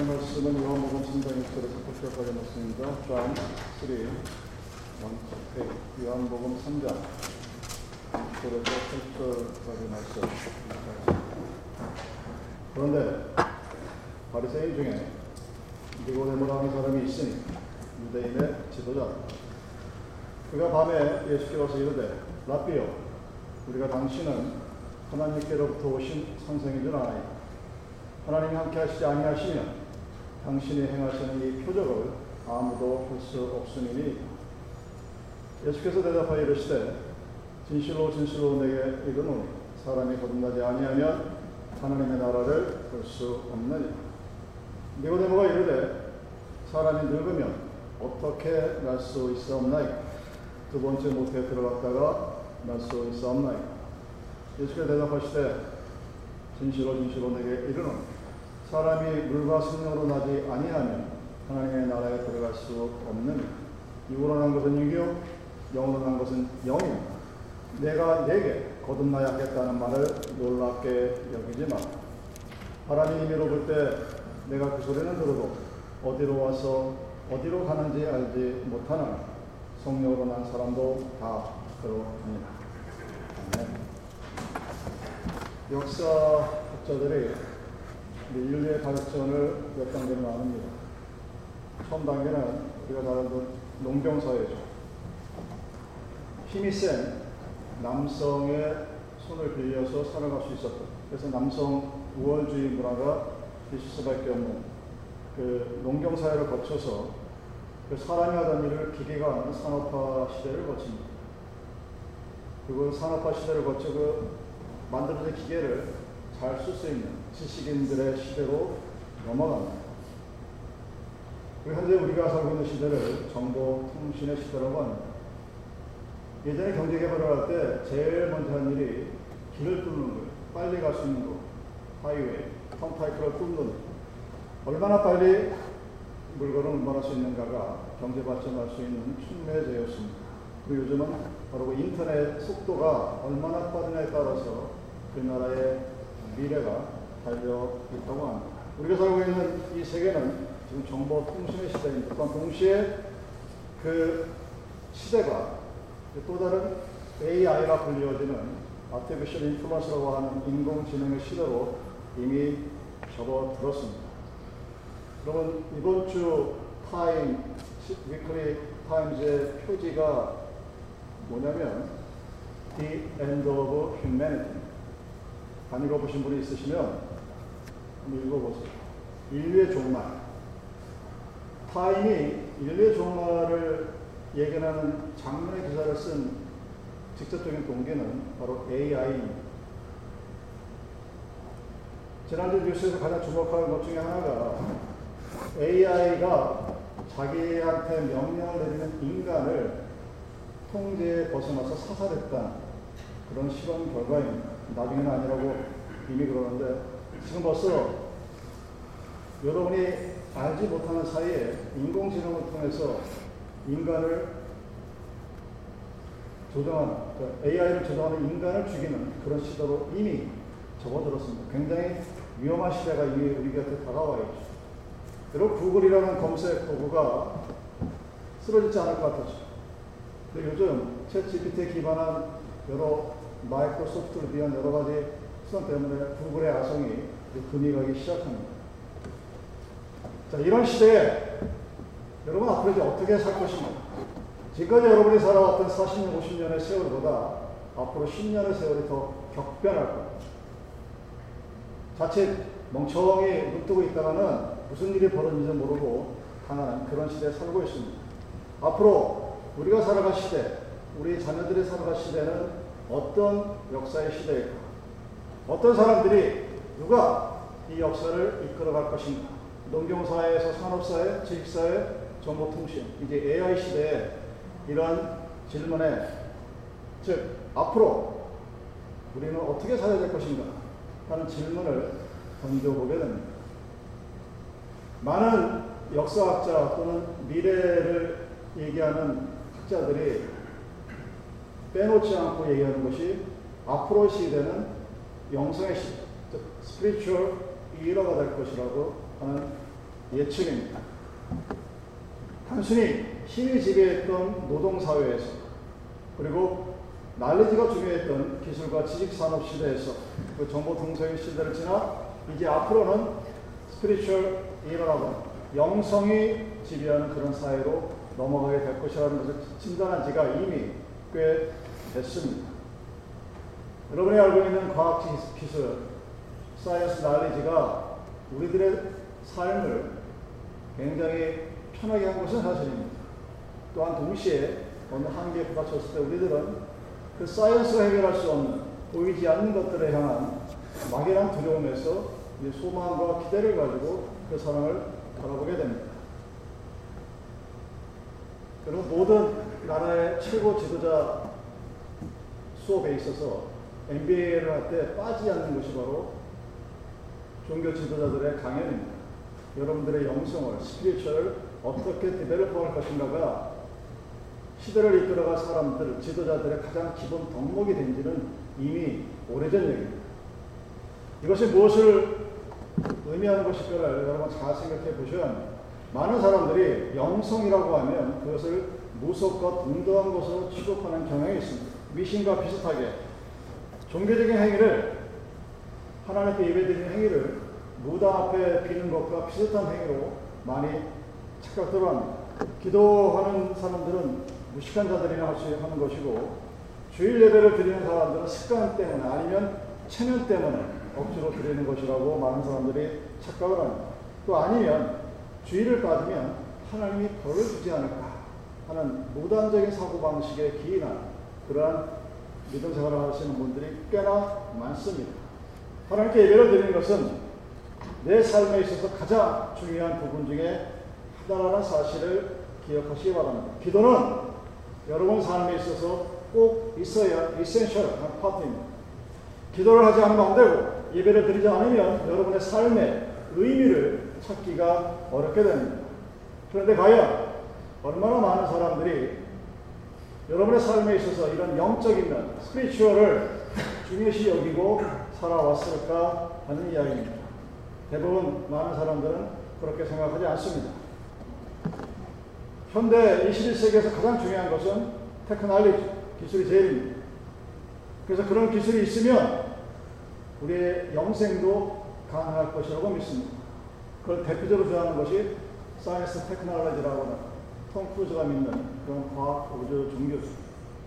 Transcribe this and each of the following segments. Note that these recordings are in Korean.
오늘 말씀은 요한복음 3장 1절에서 9절까지 말씀입니다. John 3, 1 8, 요한복음 3장 1절에서 8절까지 말씀. 그런데 바리새인 중에 니고데모라 하는 사람이 있으니 유대인의 지도자. 그가 밤에 예수께 와서 이르되 라비요 우리가 당신은 하나님께로부터 오신 선생인 줄 아나이다. 하나님이 함께 하시지 아니하시면 당신이 행하시는 이 표적을 아무도 할 수 없으니 예수께서 대답하여 이르시되 진실로 진실로 내게 이르노니 사람이 거듭나지 아니하면 하나님의 나라를 볼 수 없느니 니고데모가 이르되 사람이 늙으면 어떻게 날 수 있사옵나이까? 두 번째 못에 들어갔다가 날 수 있사옵나이까? 예수께서 대답하시되 진실로 진실로 내게 이르노니 사람이 물과 성령으로 나지 아니하면 하나님의 나라에 들어갈 수 없는 육으로 난 것은 육이요 난 것은 영이요 내가 내게 거듭나야 하겠다는 말을 놀랍게 여기지 마. 바람이 임의로 불때 내가 그 소리는 들어도 어디로 와서 어디로 가는지 알지 못하나 성령으로 난 사람도 다 그렇습니다. 역사 학자들이 인류의 발전을 몇 단계로 나눕니다. 처음 단계는 우리가 잘 알던 농경사회죠. 힘이 센 남성의 손을 빌려서 살아갈 수 있었던 그래서 남성 우월주의 문화가 있을 수밖에 없는 그 농경사회를 거쳐서 그 사람이 하던 일을 기계가 하는 산업화 시대를 거칩니다. 그리고 산업화 시대를 거쳐 그 만들어진 기계를 잘쓸수 있는 지식인들의 시대로 넘어갑니다. 현재 우리가 살고 있는 시대를 정보 통신의 시대라고 합니다. 예전에 경제 개발을 할 때 제일 먼저 한 일이 길을 뚫는 거예요. 빨리 갈 수 있는 곳, 하이웨이, 턴타이크를 뚫는 얼마나 빨리 물건을 운반할 수 있는가가 경제 발전할 수 있는 촉매제였습니다. 그리고 요즘은 바로 그 인터넷 속도가 얼마나 빠르냐에 따라서 그 나라의 미래가 달려 있다고 합니다. 우리가 살고 있는 이 세계는 지금 정보 통신의 시대입니다. 또한 동시에 그 시대가 또 다른 AI라 불리워지는 Artificial Intelligence라고 하는 인공지능의 시대로 이미 접어들었습니다. 그러면 이번 주 Time, Weekly Times의 표지가 뭐냐면 The End of Humanity. 안 읽어보신 분이 있으시면 한번 읽어보세요. 인류의 종말. 타임이 인류의 종말을 예견하는 장문의 기사를 쓴 직접적인 동기는 바로 AI입니다. 지난주 뉴스에서 가장 주목하는 것 중에 하나가 AI가 자기한테 명령을 내리는 인간을 통제에 벗어나서 사살했다. 그런 실험 결과입니다. 나중에는 아니라고 이미 그러는데 지금 벌써 여러분이 알지 못하는 사이에 인공지능을 통해서 인간을 조정하는, AI를 그러니까 조정하는 인간을 죽이는 그런 시대로 이미 접어들었습니다. 굉장히 위험한 시대가 이미 우리 곁에 다가와 있죠. 여러분, 구글이라는 검색 도구가 쓰러지지 않을 것 같았죠. 근데 요즘 챗 GPT에 기반한 여러 마이크로소프트를 위한 여러 가지 수단 때문에 구글의 아성이 금이 가기 시작합니다. 자, 이런 시대에 여러분 앞으로 이제 어떻게 살 것인가? 지금까지 여러분이 살아왔던 40년, 50년의 세월보다 앞으로 10년의 세월이 더 격변할 겁니다. 자칫 멍청히 눈 뜨고 있다가는 무슨 일이 벌어지는지 모르고 당하는 그런 시대에 살고 있습니다. 앞으로 우리가 살아갈 시대, 우리 자녀들이 살아갈 시대는 어떤 역사의 시대일까? 어떤 사람들이 누가 이 역사를 이끌어갈 것인가? 농경사회에서 산업사회, 지식사회, 정보통신, 이제 AI 시대에 이러한 질문에 즉 앞으로 우리는 어떻게 살아야 될 것인가 하는 질문을 던져보게 됩니다. 많은 역사학자 또는 미래를 얘기하는 학자들이 빼놓지 않고 얘기하는 것이 앞으로 시대는 영성의 시대, 스피리추얼 이러가 될 것이라고 하는 예측입니다. 단순히 힘이 지배했던 노동사회에서 그리고 날리지가 중요했던 기술과 지식산업 시대에서 그 정보 동서의 시대를 지나 이제 앞으로는 spiritual era라고 영성이 지배하는 그런 사회로 넘어가게 될 것이라는 것을 진단한 지가 이미 꽤 됐습니다. 여러분이 알고 있는 과학 기술, science knowledge가 우리들의 삶을 굉장히 편하게 한 것은 사실입니다. 또한 동시에 어느 한계에 부딪혔을 때 우리들은 그 사이언스가 해결할 수 없는 보이지 않는 것들에 향한 막연한 두려움에서 소망과 기대를 가지고 그 사랑을 바라보게 됩니다. 그리고 모든 나라의 최고 지도자 수업에 있어서 MBA를 할 때 빠지지 않는 것이 바로 종교 지도자들의 강연입니다. 여러분들의 영성을, 스피리추얼을 어떻게 디벨롭할 것인가가 시대를 이끌어갈 사람들, 지도자들의 가장 기본 덕목이 된 지는 이미 오래전 얘기입니다. 이것이 무엇을 의미하는 것일까를 여러분 잘 생각해 보시면 많은 사람들이 영성이라고 하면 그것을 무섭고 등등한 것으로 취급하는 경향이 있습니다. 미신과 비슷하게 종교적인 행위를 하나님께 예배드리는 행위를 무당 앞에 비는 것과 비슷한 행위로 많이 착각들어 합니다. 기도하는 사람들은 무식한 자들이나 할수 하는 것이고 주일 예배를 드리는 사람들은 습관 때문에 아니면 체면 때문에 억지로 드리는 것이라고 많은 사람들이 착각을 합니다. 또 아니면 주의를 받으면 하나님이 벌을 주지 않을까 하는 무단적인 사고방식에 기인한 그러한 믿음 생활을 하시는 분들이 꽤나 많습니다. 하나님께 예배를 드리는 것은 내 삶에 있어서 가장 중요한 부분 중에 하나라는 사실을 기억하시기 바랍니다. 기도는 여러분 삶에 있어서 꼭 있어야 이센셜한 파트입니다. 기도를 하지 않으면 안 되고 예배를 드리지 않으면 여러분의 삶의 의미를 찾기가 어렵게 됩니다. 그런데 과연 얼마나 많은 사람들이 여러분의 삶에 있어서 이런 영적인 면, 스피리추얼을 중요시 여기고 살아왔을까 하는 이야기입니다. 대부분 많은 사람들은 그렇게 생각하지 않습니다. 현대 21세기에서 가장 중요한 것은 테크놀로지, 기술이 제일입니다. 그래서 그런 기술이 있으면 우리의 영생도 가능할 것이라고 믿습니다. 그걸 대표적으로 주장하는 것이 science technology라고 하는 톰 크루즈가 믿는 그런 과학 우주 종교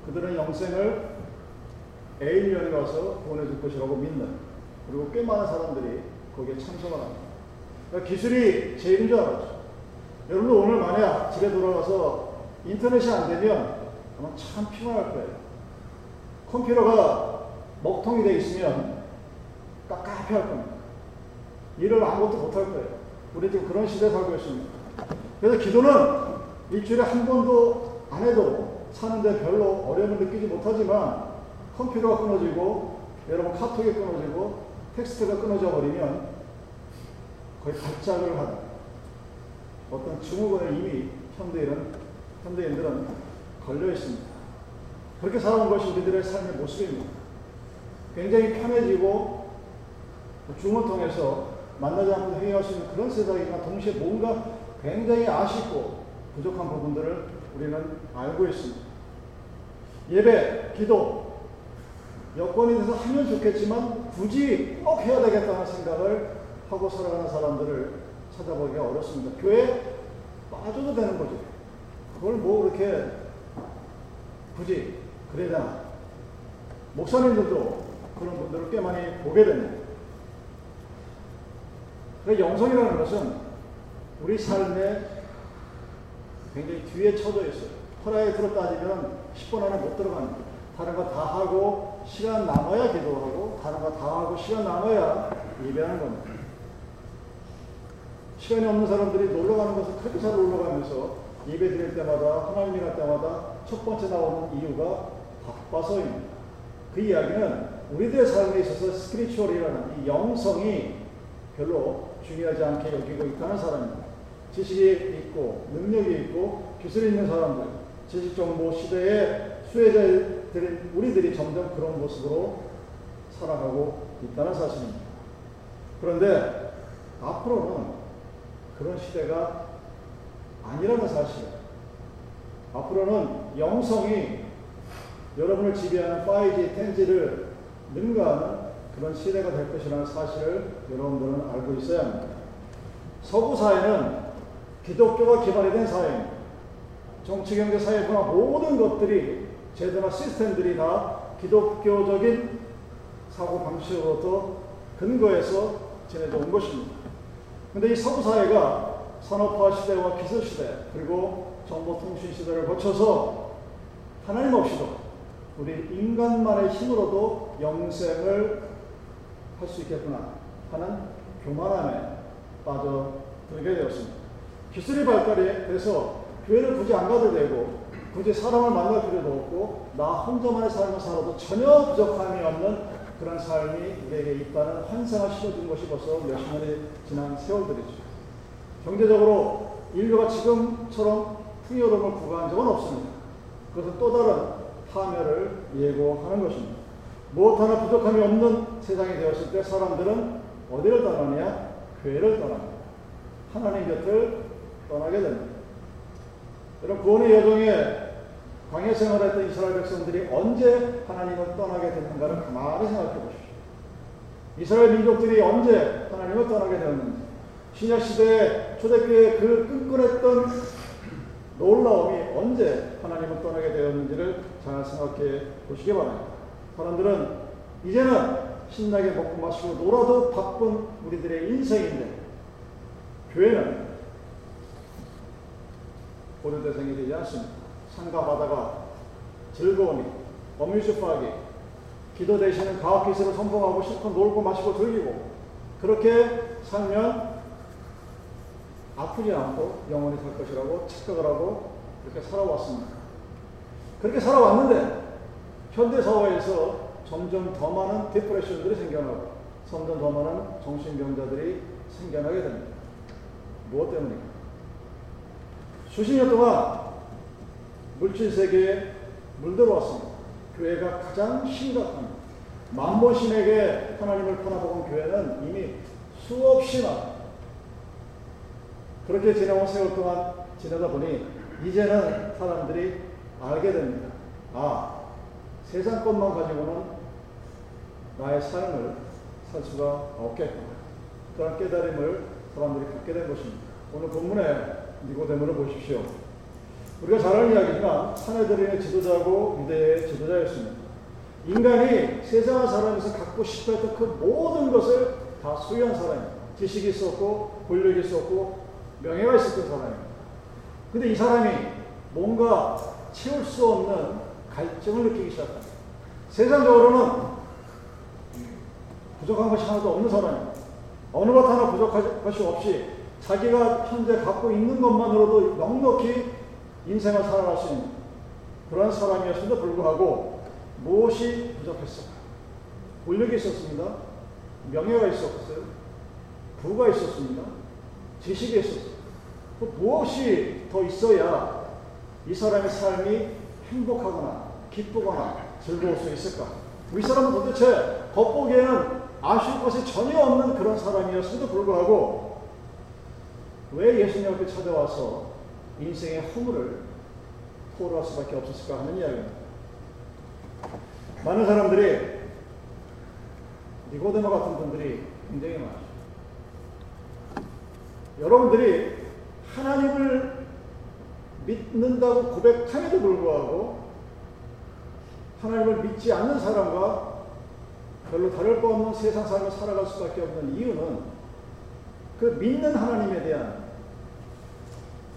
그들은 영생을 에일리언이 와서 보내줄 것이라고 믿는 그리고 꽤 많은 사람들이 거기에 참석을 합니다. 그러니까 기술이 제일인 줄 알았죠. 여러분도 오늘 만약 집에 돌아가서 인터넷이 안 되면 아마 참 피곤할 거예요. 컴퓨터가 먹통이 돼 있으면 깝깝해 할 겁니다. 일을 아무것도 못할 거예요. 우리 지금 그런 시대에 살고 있습니다. 그래서 기도는 일주일에 한 번도 안 해도 사는데 별로 어려움을 느끼지 못하지만 컴퓨터가 끊어지고 여러분 카톡이 끊어지고 텍스트가 끊어져 버리면 거의 발작을 하는 어떤 증후군에 이미 현대인은, 현대인들은 걸려 있습니다. 그렇게 살아온 것이 우리들의 삶의 모습입니다. 굉장히 편해지고 줌을 통해서 만나지 않고 회의할 수 있는 그런 세상이지만 동시에 뭔가 굉장히 아쉽고 부족한 부분들을 우리는 알고 있습니다. 예배, 기도, 여건이 돼서 하면 좋겠지만 굳이 꼭 해야 되겠다는 생각을 하고 살아가는 사람들을 찾아보기가 어렵습니다. 교회 빠져도 되는 거죠. 그걸 뭐 그렇게 굳이 그래야 되나. 목사님들도 그런 분들을 꽤 많이 보게 됩니다. 그 영성이라는 것은 우리 삶에 굉장히 뒤에 쳐져 있어요. 허라에 들어 따지면 10분 안에 못 들어갑니다. 다른 거 다 하고 시간 남아야 기도하고 다른 거 다 하고 시간 남아야 예배하는 겁니다. 시간이 없는 사람들이 놀러 가는 것을 그렇게 잘 놀러 가면서 예배 드릴 때마다 하나님이 갈 때마다 첫 번째 나오는 이유가 바빠서입니다. 그 이야기는 우리들의 삶에 있어서 스피리추얼이라는 이 영성이 별로 중요하지 않게 여기고 있다는 사람입니다. 지식이 있고 능력이 있고 기술이 있는 사람들, 지식 정보 시대의 수혜자들인 우리들이 점점 그런 모습으로 살아가고 있다는 사실입니다. 그런데 앞으로는 그런 시대가 아니라는 사실. 앞으로는 영성이 여러분을 지배하는 5G, 10G를 능가하는 그런 시대가 될 것이라는 사실을 여러분들은 알고 있어야 합니다. 서구 사회는 기독교가 기반이 된 사회입니다. 정치, 경제, 사회, 문화 모든 것들이 제도나 시스템들이 다 기독교적인 사고 방식으로부터 근거해서 지내져 온 것입니다. 근데 이 서구 사회가 산업화 시대와 기술 시대 그리고 정보통신 시대를 거쳐서 하나님 없이도 우리 인간만의 힘으로도 영생을 할 수 있겠구나 하는 교만함에 빠져들게 되었습니다. 기술이 발달이 돼서 교회를 굳이 안 가도 되고 굳이 사람을 만날 필요도 없고 나 혼자만의 삶을 살아도 전혀 부족함이 없는 그런 삶이 우리에게 있다는 환상을 심어준 것이 벌써 몇십 년이 지난 세월들이죠. 경제적으로 인류가 지금처럼 풍요로움을 구가한 적은 없습니다. 그것은 또 다른 파멸을 예고하는 것입니다. 무엇 하나 부족함이 없는 세상이 되었을 때 사람들은 어디를 떠나냐? 교회를 떠납니다. 하나님 곁을 떠나게 됩니다. 여러분 구원의 여정에 광야 생활했던 이스라엘 백성들이 언제 하나님을 떠나게 됐는가를 가만히 생각해 보십시오. 이스라엘 민족들이 언제 하나님을 떠나게 되었는지 신약 시대에 초대교회 그 끈끈했던 놀라움이 언제 하나님을 떠나게 되었는지를 잘 생각해 보시기 바랍니다. 사람들은 이제는 신나게 먹고 마시고 놀아도 바쁜 우리들의 인생인데 교회는 고려대생이 되지 않습니다. 산과 바다가 즐거움이, 어뮤즈 파기, 기도 대신은 과학기술을 선봉하고 실컷 놀고 마시고 즐기고 그렇게 살면 아프지 않고 영원히 살 것이라고 착각을 하고 그렇게 살아왔습니다. 그렇게 살아왔는데 현대사회에서 점점 더 많은 디프레션들이 생겨나고 점점 더 많은 정신병자들이 생겨나게 됩니다. 무엇 때문입니까? 수십 년 동안 물질 세계에 물들어왔습니다. 교회가 가장 심각합니다. 만보신에게 하나님을 퍼나보은 교회는 이미 수없이나 그렇게 지나온 세월 동안 지내다 보니 이제는 사람들이 알게 됩니다. 아, 세상 것만 가지고는 나의 삶을 살 수가 없겠구나. 그런 깨달음을 사람들이 갖게 된 것입니다. 오늘 본문에 니고데모를 보십시오. 우리가 잘 아는 이야기지만 사내들인의 지도자고 유대의 지도자였습니다. 인간이 세상을 살아면서 갖고 싶어 했던 그 모든 것을 다 소유한 사람입니다. 지식이 있었고 권력이 있었고 명예가 있었던 사람입니다. 근데 이 사람이 뭔가 채울 수 없는 갈증을 느끼기 시작합니다. 세상적으로는 부족한 것이 하나도 없는 사람입니다. 어느 것 하나 부족한 것이 없이 자기가 현재 갖고 있는 것만으로도 넉넉히 인생을 살아갈 수 있는 그런 사람이었음에도 불구하고 무엇이 부족했을까? 권력이 있었습니다. 명예가 있었어요. 부가 있었습니다. 지식이 있었어요. 그 무엇이 더 있어야 이 사람의 삶이 행복하거나 기쁘거나 즐거울 수 있을까? 이 사람은 도대체 겉보기에는 아쉬울 것이 전혀 없는 그런 사람이었음에도 불구하고 왜 예수님 앞에 찾아와서 인생의 허물을 토로할 수밖에 없었을까 하는 이야기입니다. 많은 사람들이 니고데모 같은 분들이 굉장히 많아요. 여러분들이 하나님을 믿는다고 고백함에도 불구하고 하나님을 믿지 않는 사람과 별로 다를 바 없는 세상 삶을 살아갈 수밖에 없는 이유는 그 믿는 하나님에 대한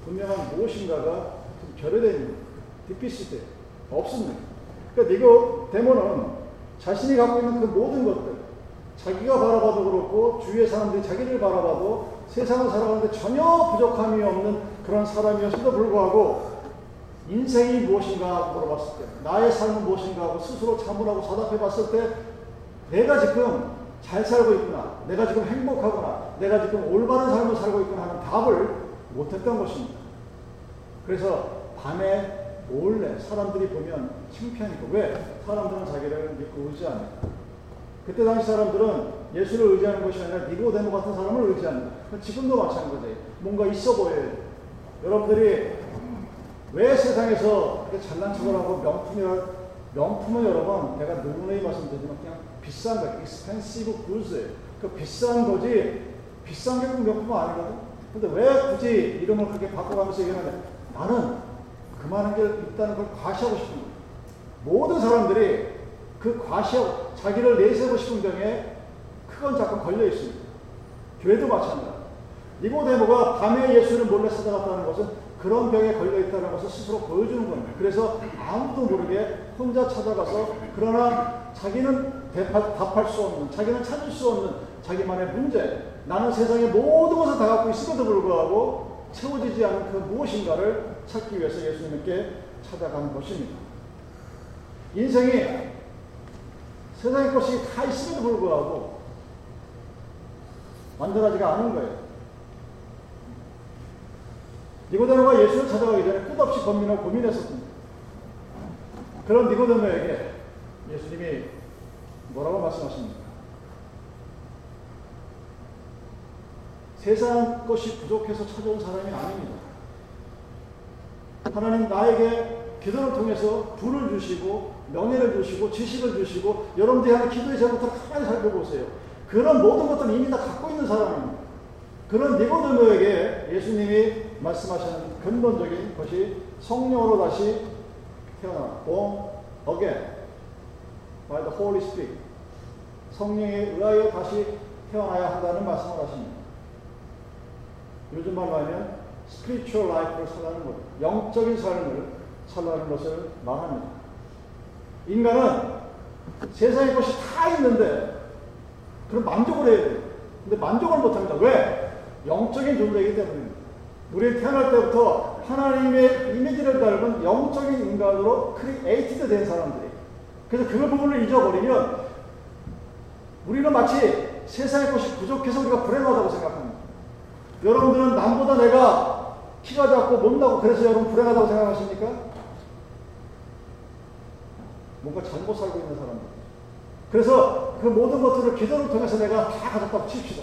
분명한 무엇인가가 결여된 디피시트 없습니다. 그러니까 이거 데모는 자신이 갖고 있는 그 모든 것들 자기가 바라봐도 그렇고 주위의 사람들이 자기를 바라봐도 세상을 살아가는데 전혀 부족함이 없는 그런 사람이었음에도 불구하고 인생이 무엇인가 물어봤을 때 나의 삶은 무엇인가 하고 스스로 자문하고 사답해 봤을 때 내가 지금 잘 살고 있구나 내가 지금 행복하구나 내가 지금 올바른 삶을 살고 있구나 하는 답을 못했던 것입니다. 그래서 밤에 몰래 사람들이 보면 창피하니까 왜? 사람들은 자기를 믿고 의지합니다. 그때 당시 사람들은 예수를 의지하는 것이 아니라 니고데모 같은 사람을 의지합니다. 지금도 마찬가지예요. 뭔가 있어 보여요. 여러분들이 왜 세상에서 이렇게 잘난 척을 하고 명품이라 명품은 여러분 내가 누누이 말씀드리지만 그냥 비싼 거, expensive goods예요. 그 비싼 거지 비싼 게 명품은 아니거든. 근데 왜 굳이 이름을 그렇게 바꿔가면서 얘기하냐? 나는 그만한 게 있다는 걸 과시하고 싶은 거예요. 모든 사람들이 그 과시하고 자기를 내세우고 싶은 병에 크건 작건 걸려 있습니다. 교회도 마찬가지다. 니고데모가 밤에 예수를 몰래 찾아갔다는 것은 그런 병에 걸려 있다는 것을 스스로 보여주는 겁니다. 그래서 아무도 모르게 혼자 찾아가서 그러나 자기는 대파, 답할 수 없는, 자기는 찾을 수 없는 자기만의 문제, 나는 세상의 모든 것을 다 갖고 있음에도 불구하고 채워지지 않은 그 무엇인가를 찾기 위해서 예수님께 찾아가는 것입니다. 인생이 세상의 것이 다 있음에도 불구하고 완전하지가 않은 거예요. 니고데모가 예수를 찾아가기 전에 끝없이 고민하고 고민했었습니다. 그런 니고데모에게 예수님이 뭐라고 말씀하십니까? 세상 것이 부족해서 찾아온 사람이 아닙니다. 하나님 나에게 기도를 통해서 부를 주시고 명예를 주시고 지식을 주시고 여러분들이 하는 기도의 제목부터 가만히 살펴보세요. 그런 모든 것들은 이미 다 갖고 있는 사람입니다. 그런 니고데모에게 예수님이 말씀하시는 근본적인 것이 성령으로 다시 태어나 born again by the Holy Spirit 성령에 의하여 다시 태어나야 한다는 말씀을 하십니다. 요즘 말로 하면 spiritual life를 살라는 것, 영적인 삶을 살라는 것을 말합니다. 인간은 세상의 것이 다 있는데 그럼 만족을 해야 돼요. 근데 만족을 못합니다. 왜? 영적인 존재이기 때문입니다. 우리 태어날 때부터 하나님의 이미지를 닮은 영적인 인간으로 created 된 사람들이. 그래서 그 부분을 잊어버리면 우리는 마치 세상의 것이 부족해서 우리가 불행하다고 생각합니다. 여러분들은 남보다 내가 키가 작고 못나고 그래서 여러분 불행하다고 생각하십니까? 뭔가 잘못 살고 있는 사람들. 그래서 그 모든 것들을 기도를 통해서 내가 다 가졌다고 칩시다.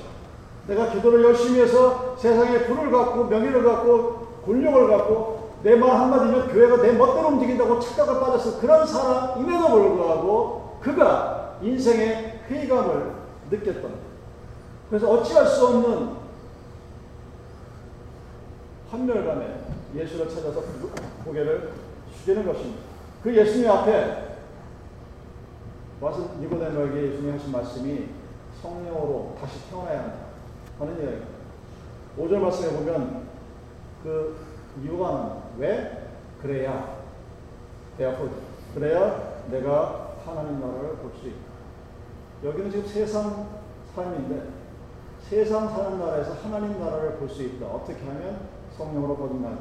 내가 기도를 열심히 해서 세상에 불을 갖고 명예를 갖고 권력을 갖고 내 말 한마디면 교회가 내 멋대로 움직인다고 착각을 빠져서 그런 사람임에도 불구하고 그가 인생의 회의감을 느꼈던 그래서 어찌할 수 없는 환멸감에 예수를 찾아서 고개를 숙이는 것입니다. 그 예수님 앞에 와서 니고데모에게 예수님 하신 말씀이 성령으로 다시 태어나야 한다 하는 이야기. 5절 말씀에 보면 그 이유가 왜? 그래야 therefore 그래야 내가 하나님 나라를 볼 수 있다. 여기는 지금 세상 삶인데 세상 사는 나라에서 하나님 나라를 볼 수 있다. 어떻게 하면 성령으로 거듭날까?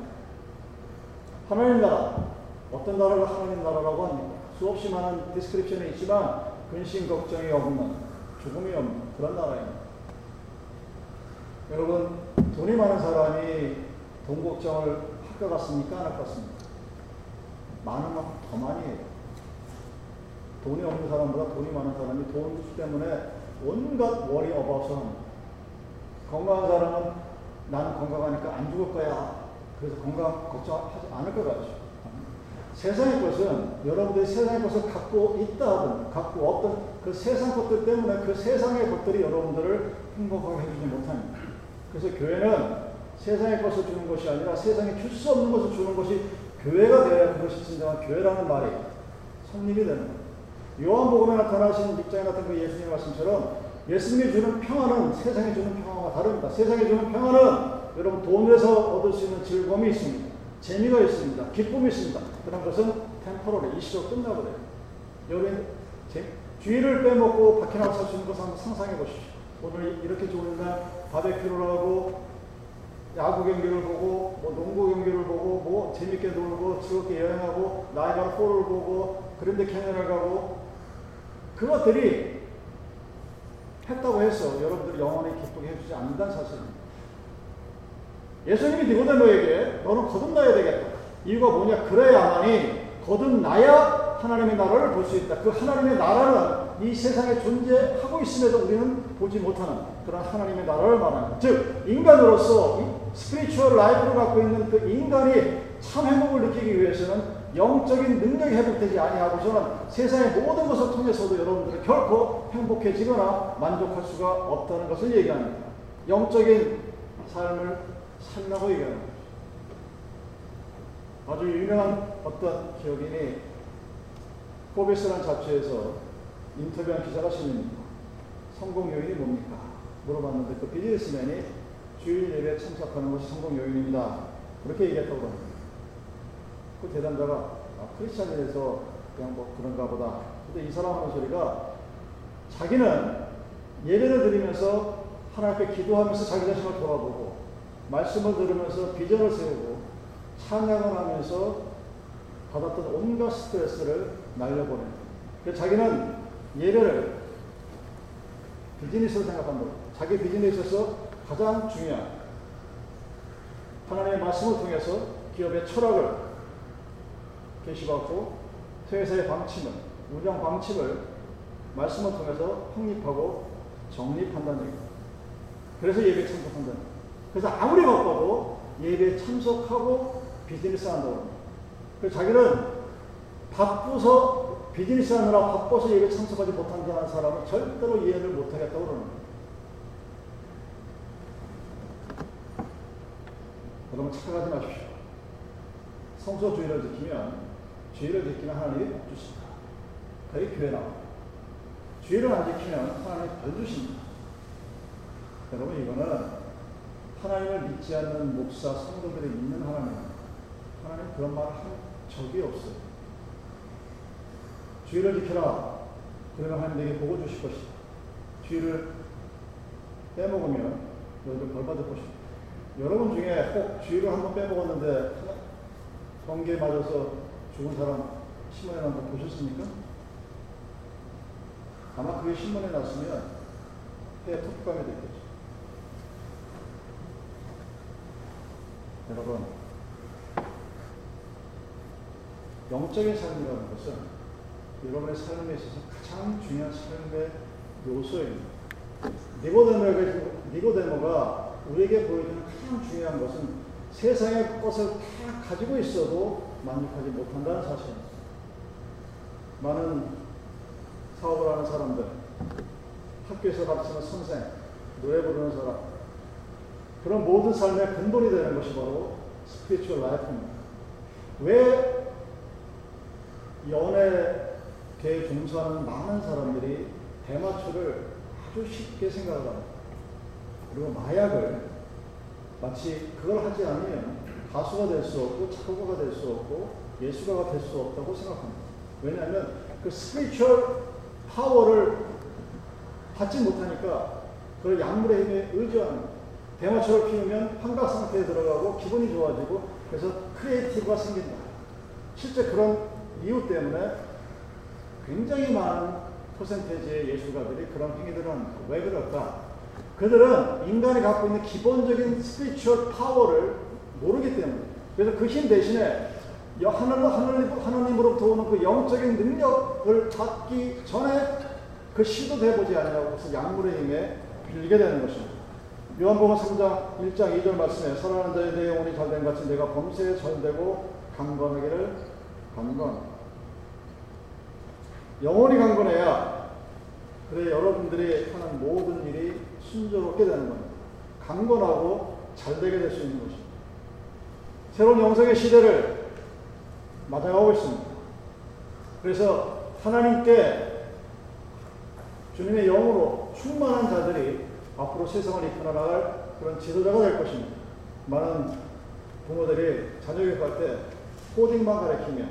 하나님 나라 어떤 나라를 하나님 나라라고 합니까? 수없이 많은 description이 있지만 근심 걱정이 없는 죽음이 없는 그런 나라입니다. 여러분 돈이 많은 사람이 돈 걱정을 할 것 같습니까? 안 할 것 같습니까? 만큼 더 많이 해요. 돈이 없는 사람보다 돈이 많은 사람이 돈 때문에 온갖 워리 어바웃을 합니다. 건강한 사람은 나는 건강하니까 안 죽을 거야. 그래서 건강 걱정하지 않을 것 같죠. 세상의 것은 여러분들이 세상의 것을 갖고 있다 하든 갖고 어떤 그 세상 것들 때문에 그 세상의 것들이 여러분들을 행복하게 해주지 못합니다. 그래서 교회는 세상의 것을 주는 것이 아니라 세상에 줄 수 없는 것을 주는 것이 교회가 되어야 그것이 진정한 교회라는 말이 성립이 되는 거예요. 요한복음에 나타나신 입장에 나타난 그 예수님의 말씀처럼 예수님이 주는 평화는 세상에 주는 평화와 다릅니다. 세상에 주는 평화는 여러분 돈에서 얻을 수 있는 즐거움이 있습니다. 재미가 있습니다. 기쁨이 있습니다. 그런 것은 템포러리 일시적으로 끝나버려요. 여러분 주의를 빼먹고 밖에 나가서 있는 것을 한번 상상해 보십시오. 오늘 이렇게 좋은 날 바베큐를 하고 야구 경기를 보고 뭐 농구 경기를 보고 뭐 재밌게 놀고 즐겁게 여행하고 나이가 홀을 보고 그런데 캐년을 가고 그것들이 했다고 해서 여러분들 영원히 기쁘게 해주지 않는다는 사실입니다. 예수님이 니고데모에게 너는 거듭나야 되겠다. 이유가 뭐냐? 그래야만이 거듭나야 하나님의 나라를 볼 수 있다. 그 하나님의 나라는 이 세상에 존재하고 있음에도 우리는 보지 못하는 그런 하나님의 나라를 말하는 즉 인간으로서 spiritual life를 갖고 있는 그 인간이 참 행복을 느끼기 위해서는 영적인 능력이 회복되지 아니하고서는 세상의 모든 것을 통해서도 여러분들은 결코 행복해지거나 만족할 수가 없다는 것을 얘기합니다. 영적인 삶을 살라고 얘기합니다. 아주 유명한 어떤 기업인이 Forbes라는 잡지에서 인터뷰한 기자가 실립니다. 성공 요인이 뭡니까? 물어봤는데 그 비즈니스맨이 주일 예배 참석하는 것이 성공 요인입니다. 그렇게 얘기했다고 합니다. 그 대담자가 아, 크리스찬에서 그냥 뭐 그런가 보다. 근데 이 사람 하는 소리가 자기는 예배를 드리면서 하나님께 기도하면서 자기 자신을 돌아보고 말씀을 들으면서 비전을 세우고 찬양을 하면서 받았던 온갖 스트레스를 날려보내. 그래서 자기는 예배를 비즈니스로 생각한다. 자기 비즈니스에서 가장 중요한 하나님의 말씀을 통해서 기업의 철학을 계시받고 회사의 방침을 운영 방침을 말씀을 통해서 확립하고 정립한다는 얘기입니다. 그래서 예배에 참석한다는 거예요. 그래서 아무리 바빠도 예배에 참석하고 비즈니스 한다고 합니다. 그래서 자기는 바쁘서 비즈니스 하느라 바빠서 예배 참석하지 못한다는 사람은 절대로 이해를 못하겠다고 그러는 거예요. 여러분 착각하지 마십시오. 성소 주의를 지키면 주의를 지키면 하나님이 복 주신다. 그게 교회 나와. 주의를 안 지키면 하나님이 벌 주십니다. 여러분 이거는 하나님을 믿지 않는 목사 성도들이 믿는 하나님 하나님 그런 말을 한 적이 없어요. 주의를 지켜라. 그러면 하나님 내게 보고 주실 것이다. 주의를 빼먹으면 너희들 벌 받을 것이다. 여러분 중에 꼭 주의를 한번 빼먹었는데 번개에 맞아서 죽은 사람 신문에 난 거 보셨습니까? 아마 그게 신문에 났으면 해 특감이 됐겠죠. 여러분, 영적인 삶이라는 것은 여러분의 삶에 있어서 가장 중요한 삶의 요소입니다. 니고데모가, 니고데모가 우리에게 보여주는 가장 중요한 것은 세상의 것을 다 가지고 있어도 만족하지 못한다는 사실입니다. 많은 사업을 하는 사람들, 학교에서 가르치는 선생, 노래 부르는 사람, 그런 모든 삶의 근본이 되는 것이 바로 spiritual life입니다. 왜 연예계에 종사하는 많은 사람들이 대마초를 아주 쉽게 생각을 합니다. 그리고 마약을 마치 그걸 하지 않으면 가수가 될 수 없고 작곡가가 될 수 없고 예술가가 될 수 없다고 생각합니다. 왜냐하면 그 spiritual power를 받지 못하니까 그 약물의 힘에 의지하는 대마초를 피우면 환각 상태에 들어가고 기분이 좋아지고 그래서 creative가 생긴다. 실제 그런 이유 때문에 굉장히 많은 percentage의 예술가들이 그런 행위들을 합니다. 왜 그럴까? 그들은 인간이 갖고 있는 기본적인 spiritual power를 모르기 때문에 그래서 그 힘 대신에 하나님, 하나님, 하나님으로부터 오는 그 영적인 능력을 받기 전에 그 시도도 해보지 해서 약물의 힘에 빌리게 되는 것입니다. 요한복음 3장 1장 2절 말씀에 사랑하는 자의 내 영혼이 잘된 같이 내가 범죄에 절되고 강건하기를 강건. 영혼이 강건해야 그래 여러분들이 하는 모든 일이 순조롭게 되는 겁니다. 강건하고 잘되게 될 수 있는 것입니다. 새로운 영성의 시대를 맞아가고 있습니다. 그래서 하나님께 주님의 영으로 충만한 자들이 앞으로 세상을 이끌어 나갈 그런 지도자가 될 것입니다. 많은 부모들이 자녀 교육할 때 코딩만 가르치면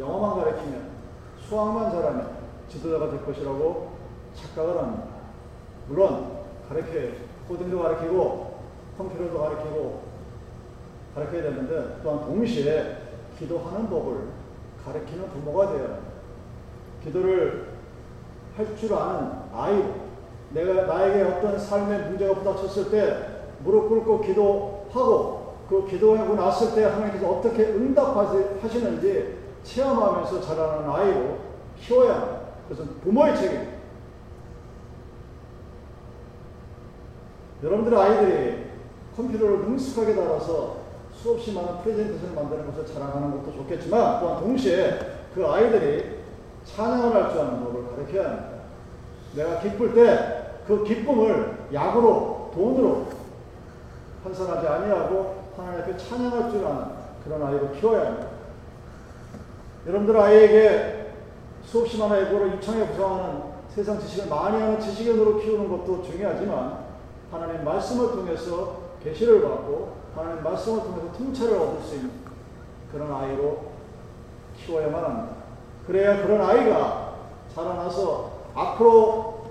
영어만 가르치면 수학만 잘하면 지도자가 될 것이라고 착각을 합니다. 물론 가르쳐야 코딩도 가르치고 컴퓨터도 가르치고 가르쳐야 되는데 또한 동시에 기도하는 법을 가르치는 부모가 합니다. 기도를 할 줄 아는 아이 내가 나에게 어떤 삶의 문제가 부닥쳤을 때 무릎 꿇고 기도하고 그 기도하고 났을 때 하나님께서 어떻게 응답하시는지 체험하면서 자라는 아이로 키워야 합니다. 그것은 부모의 책임입니다. 여러분들의 아이들이 컴퓨터를 능숙하게 달아서 수없이 많은 프레젠테이션을 만드는 것을 자랑하는 것도 좋겠지만 또한 동시에 그 아이들이 찬양을 할 줄 아는 법을 가르쳐야 합니다. 내가 기쁠 때 그 기쁨을 약으로 돈으로 환산하지 아니하고 하나님 앞에 찬양할 줄 아는 그런 아이로 키워야 합니다. 여러분들 아이에게 수없이 많은 애고를 유창에 구성하는 세상 지식을 많이 하는 지식인으로 키우는 것도 중요하지만 하나님 말씀을 통해서 계시를 받고 하나님 말씀을 통해서 통찰을 얻을 수 있는 그런 아이로 키워야만 합니다. 그래야 그런 아이가 자라나서 앞으로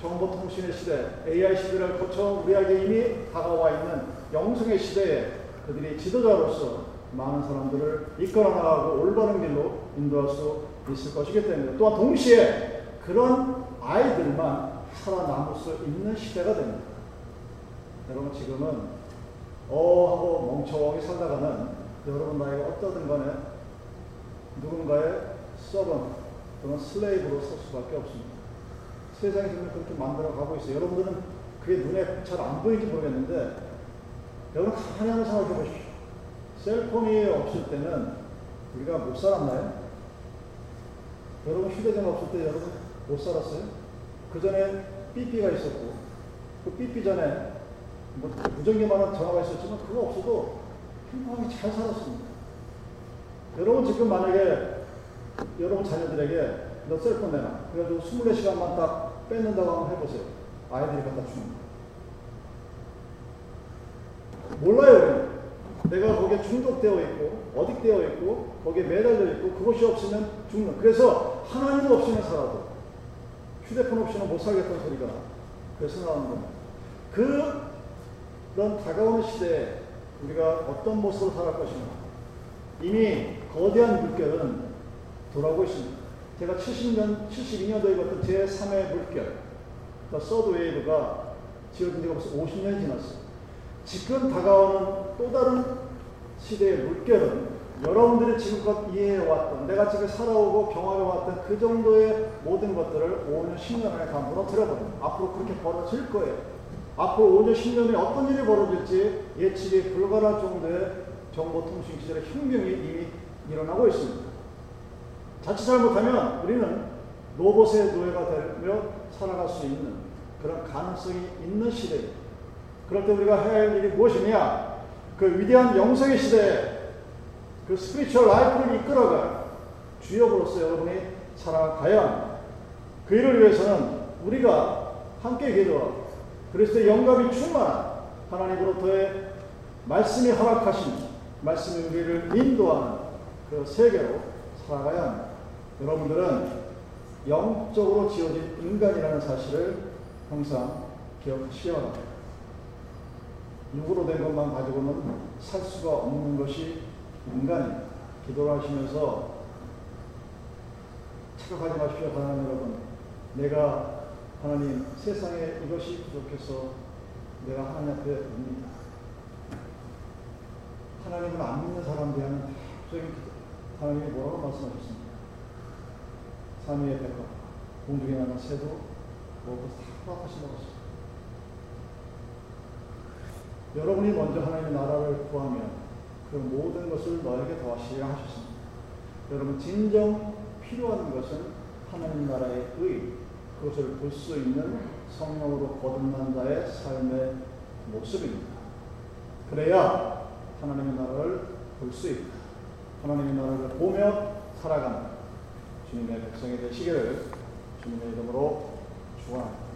정보통신의 시대, AI 시대를 거쳐 우리에게 이미 다가와 있는 영성의 시대에 그들이 지도자로서 많은 사람들을 이끌어 나가고 올바른 길로 인도할 수 있을 것이기 때문에 또한 동시에 그런 아이들만 살아남을 수 있는 시대가 됩니다. 여러분 지금은 어 하고 멍청하게 살다가는 여러분 나이가 어떠든 간에 누군가의 서번 또는 슬레이브로 설 수밖에 없습니다. 세상이 지금 그렇게 만들어 가고 있어요. 여러분들은 그게 눈에 잘 안 보이는지 모르겠는데 여러분 가만히 한번 생각해 보십시오. 셀폰이 없을 때는 우리가 못 살았나요? 여러분 휴대전화 없을 때 여러분 못 살았어요? 그 전에 삐삐가 있었고 그 삐삐 전에 뭐 무전기만한 전화가 있었지만 그거 없어도 평범하게 잘 살았습니다. 여러분 지금 만약에 여러분 자녀들에게 너 셀폰 내놔. 그래가지고 24시간만 딱 뺏는다고 한번 해보세요. 아이들이 갖다 주는 거. 몰라요, 내가 거기에 중독되어 있고, 어딕되어 있고, 거기에 매달려 있고, 그것이 없으면 죽는. 그래서 하나님도 없이는 살아도, 휴대폰 없이는 못 살겠다는 소리가 그래서 나오는 겁니다. 그, 그런 다가오는 시대에 우리가 어떤 모습으로 살아갈 것인가. 이미 거대한 물결은 돌아오고 있습니다. 제가 70년, 72년도에 봤던 제3의 물결, 그 Third Wave가 지어진 지가 벌써 50년이 지났어요. 지금 다가오는 또 다른 시대의 물결은 여러분들이 지금껏 이해해왔던, 내가 지금 살아오고 경험해왔던 그 정도의 모든 것들을 5년, 10년 안에 다 무너뜨려버려요. 앞으로 그렇게 벌어질 거예요. 앞으로 5년, 10년에 어떤 일이 벌어질지 예측이 불가능할 정도의 정보통신 기술의 혁명이 이미 일어나고 있습니다. 자칫 잘못하면 우리는 로봇의 노예가 되며 살아갈 수 있는 그런 가능성이 있는 시대입니다. 그럴 때 우리가 해야 할 일이 무엇이냐? 그 위대한 영성의 시대에 그 spiritual life를 이끌어갈 주역으로서 여러분이 살아가야 합니다. 그 일을 위해서는 우리가 함께 기도하고 그리스도의 영감이 충만한 하나님으로부터의 말씀이 허락하신 말씀이 우리를 인도하는 그 세계로 살아가야 합니다. 여러분들은 영적으로 지어진 인간이라는 사실을 항상 기억하시기. 육으로 된 것만 가지고는 살 수가 없는 것이 인간입니다. 기도를 하시면서 착각하지 마십시오, 하나님 여러분. 내가 하나님 세상에 이것이 부족해서 내가 하나님 앞에 옵니다. 하나님을 안 믿는 사람들에게는 합적인 기도. 하나님이 뭐라고 말씀하셨습니까? 삼위의 백과 공중에 나는 새도 먹고 다 허락하신다고 했습니다. 여러분이 먼저 하나님의 나라를 구하면 그 모든 것을 너에게 더하시리라 하셨습니다. 여러분 진정 필요한 것은 하나님 나라의 의, 그것을 볼 수 있는 성령으로 거듭난 자의 삶의 모습입니다. 그래야 하나님의 나라를 볼 수 있다. 하나님의 나라를 보며 살아가는 주님의 백성이 되시기를 주님의 이름으로 축원합니다.